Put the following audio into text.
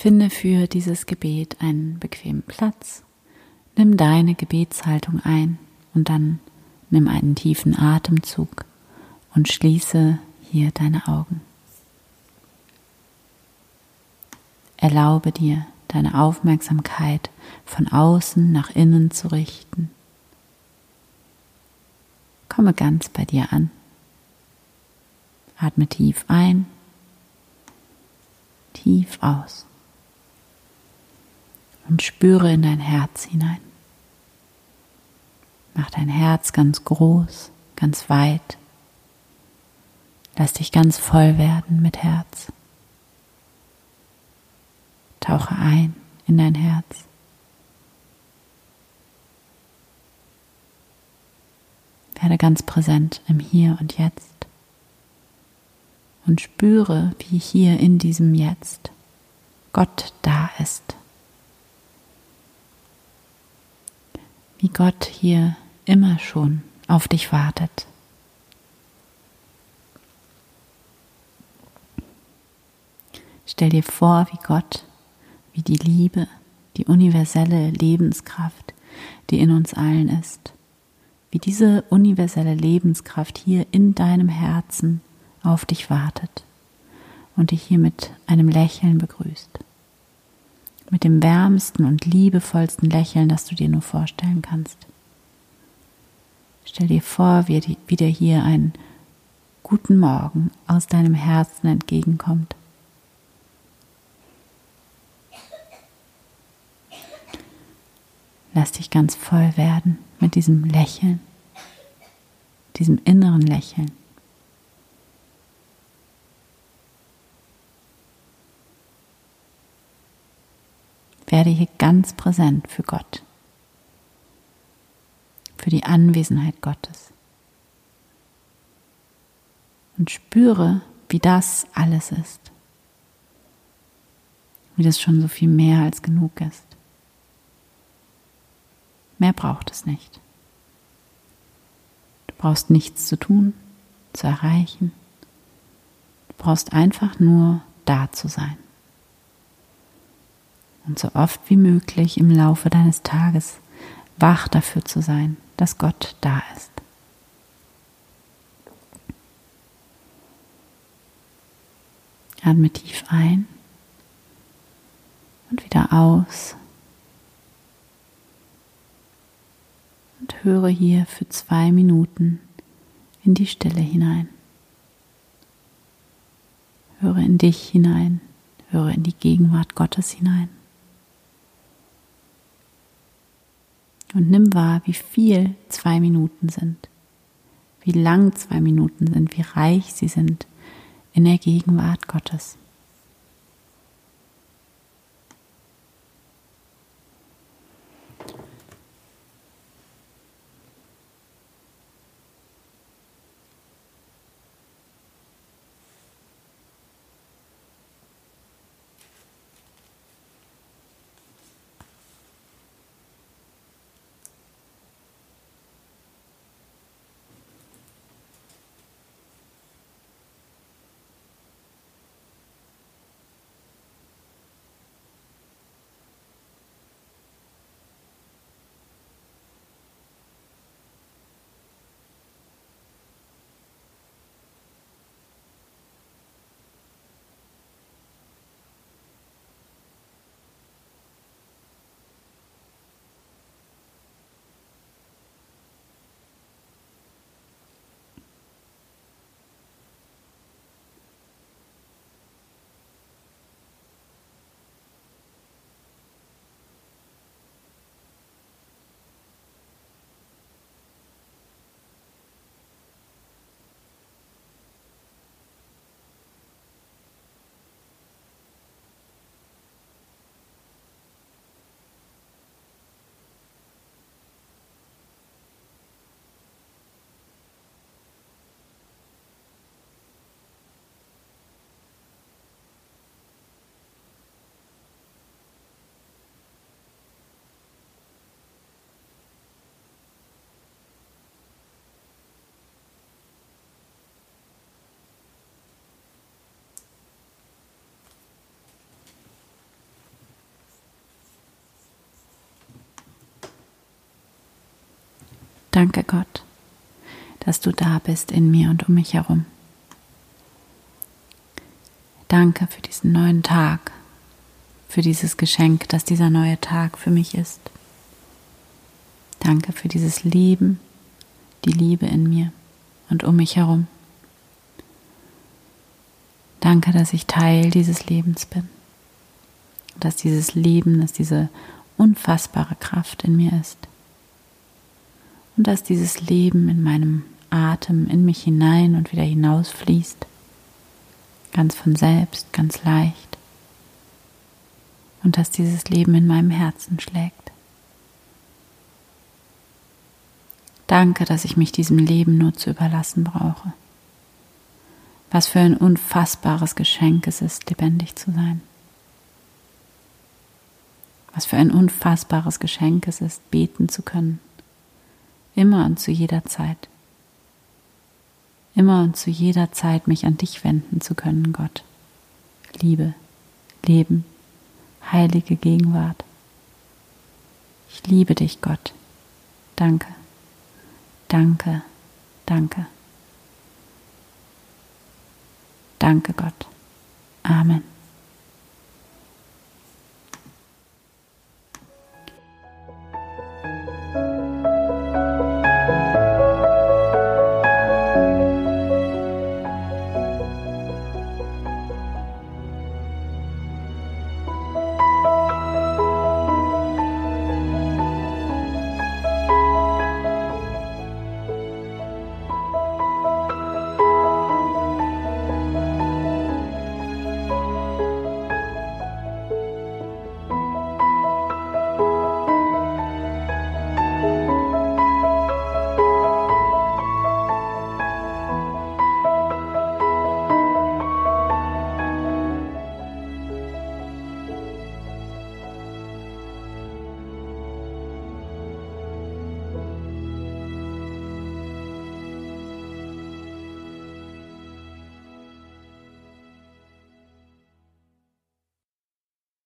Finde für dieses Gebet einen bequemen Platz. Nimm deine Gebetshaltung ein und dann nimm einen tiefen Atemzug und schließe hier deine Augen. Erlaube dir, deine Aufmerksamkeit von außen nach innen zu richten. Komme ganz bei dir an. Atme tief ein, tief aus und spüre in dein Herz hinein. Mach dein Herz ganz groß, ganz weit. Lass dich ganz voll werden mit Herz. Tauche ein in dein Herz. Werde ganz präsent im Hier und Jetzt und spüre, wie hier in diesem Jetzt Gott da ist. Wie Gott hier immer schon auf dich wartet. Stell dir vor, wie Gott wie die Liebe, die universelle Lebenskraft, die in uns allen ist, wie diese universelle Lebenskraft hier in deinem Herzen auf dich wartet und dich hier mit einem Lächeln begrüßt. Mit dem wärmsten und liebevollsten Lächeln, das du dir nur vorstellen kannst. Stell dir vor, wie dir hier ein guten Morgen aus deinem Herzen entgegenkommt Lass dich ganz voll werden mit diesem Lächeln, diesem inneren Lächeln. Werde hier ganz präsent für Gott, für die Anwesenheit Gottes. Und spüre, wie das alles ist, wie das schon so viel mehr als genug ist. Mehr braucht es nicht. Du brauchst nichts zu tun, zu erreichen. Du brauchst einfach nur da zu sein. Und so oft wie möglich im Laufe deines Tages wach dafür zu sein, dass Gott da ist. Atme tief ein und wieder aus. und höre hier für zwei Minuten in die Stille hinein. Höre in dich hinein, höre in die Gegenwart Gottes hinein. Und nimm wahr, wie viel zwei Minuten sind, wie lang zwei Minuten sind, wie reich sie sind in der Gegenwart Gottes. Danke Gott, dass du da bist in mir und um mich herum. Danke für diesen neuen Tag, für dieses Geschenk, das dieser neue Tag für mich ist. Danke für dieses Leben, die Liebe in mir und um mich herum. Danke, dass ich Teil dieses Lebens bin. Dass dieses Leben, dass diese unfassbare Kraft in mir ist. Und dass dieses Leben in meinem Atem in mich hinein und wieder hinausfließt. Ganz von selbst, ganz leicht. Und dass dieses Leben in meinem Herzen schlägt. Danke, dass ich mich diesem Leben nur zu überlassen brauche. Was für ein unfassbares Geschenk es ist, lebendig zu sein. Was für ein unfassbares Geschenk es ist, beten zu können. Immer und zu jeder Zeit. Immer und zu jeder Zeit mich an dich wenden zu können, Gott. Liebe, Leben, heilige Gegenwart. Ich liebe dich, Gott. Danke, danke, danke. Danke Gott. Amen.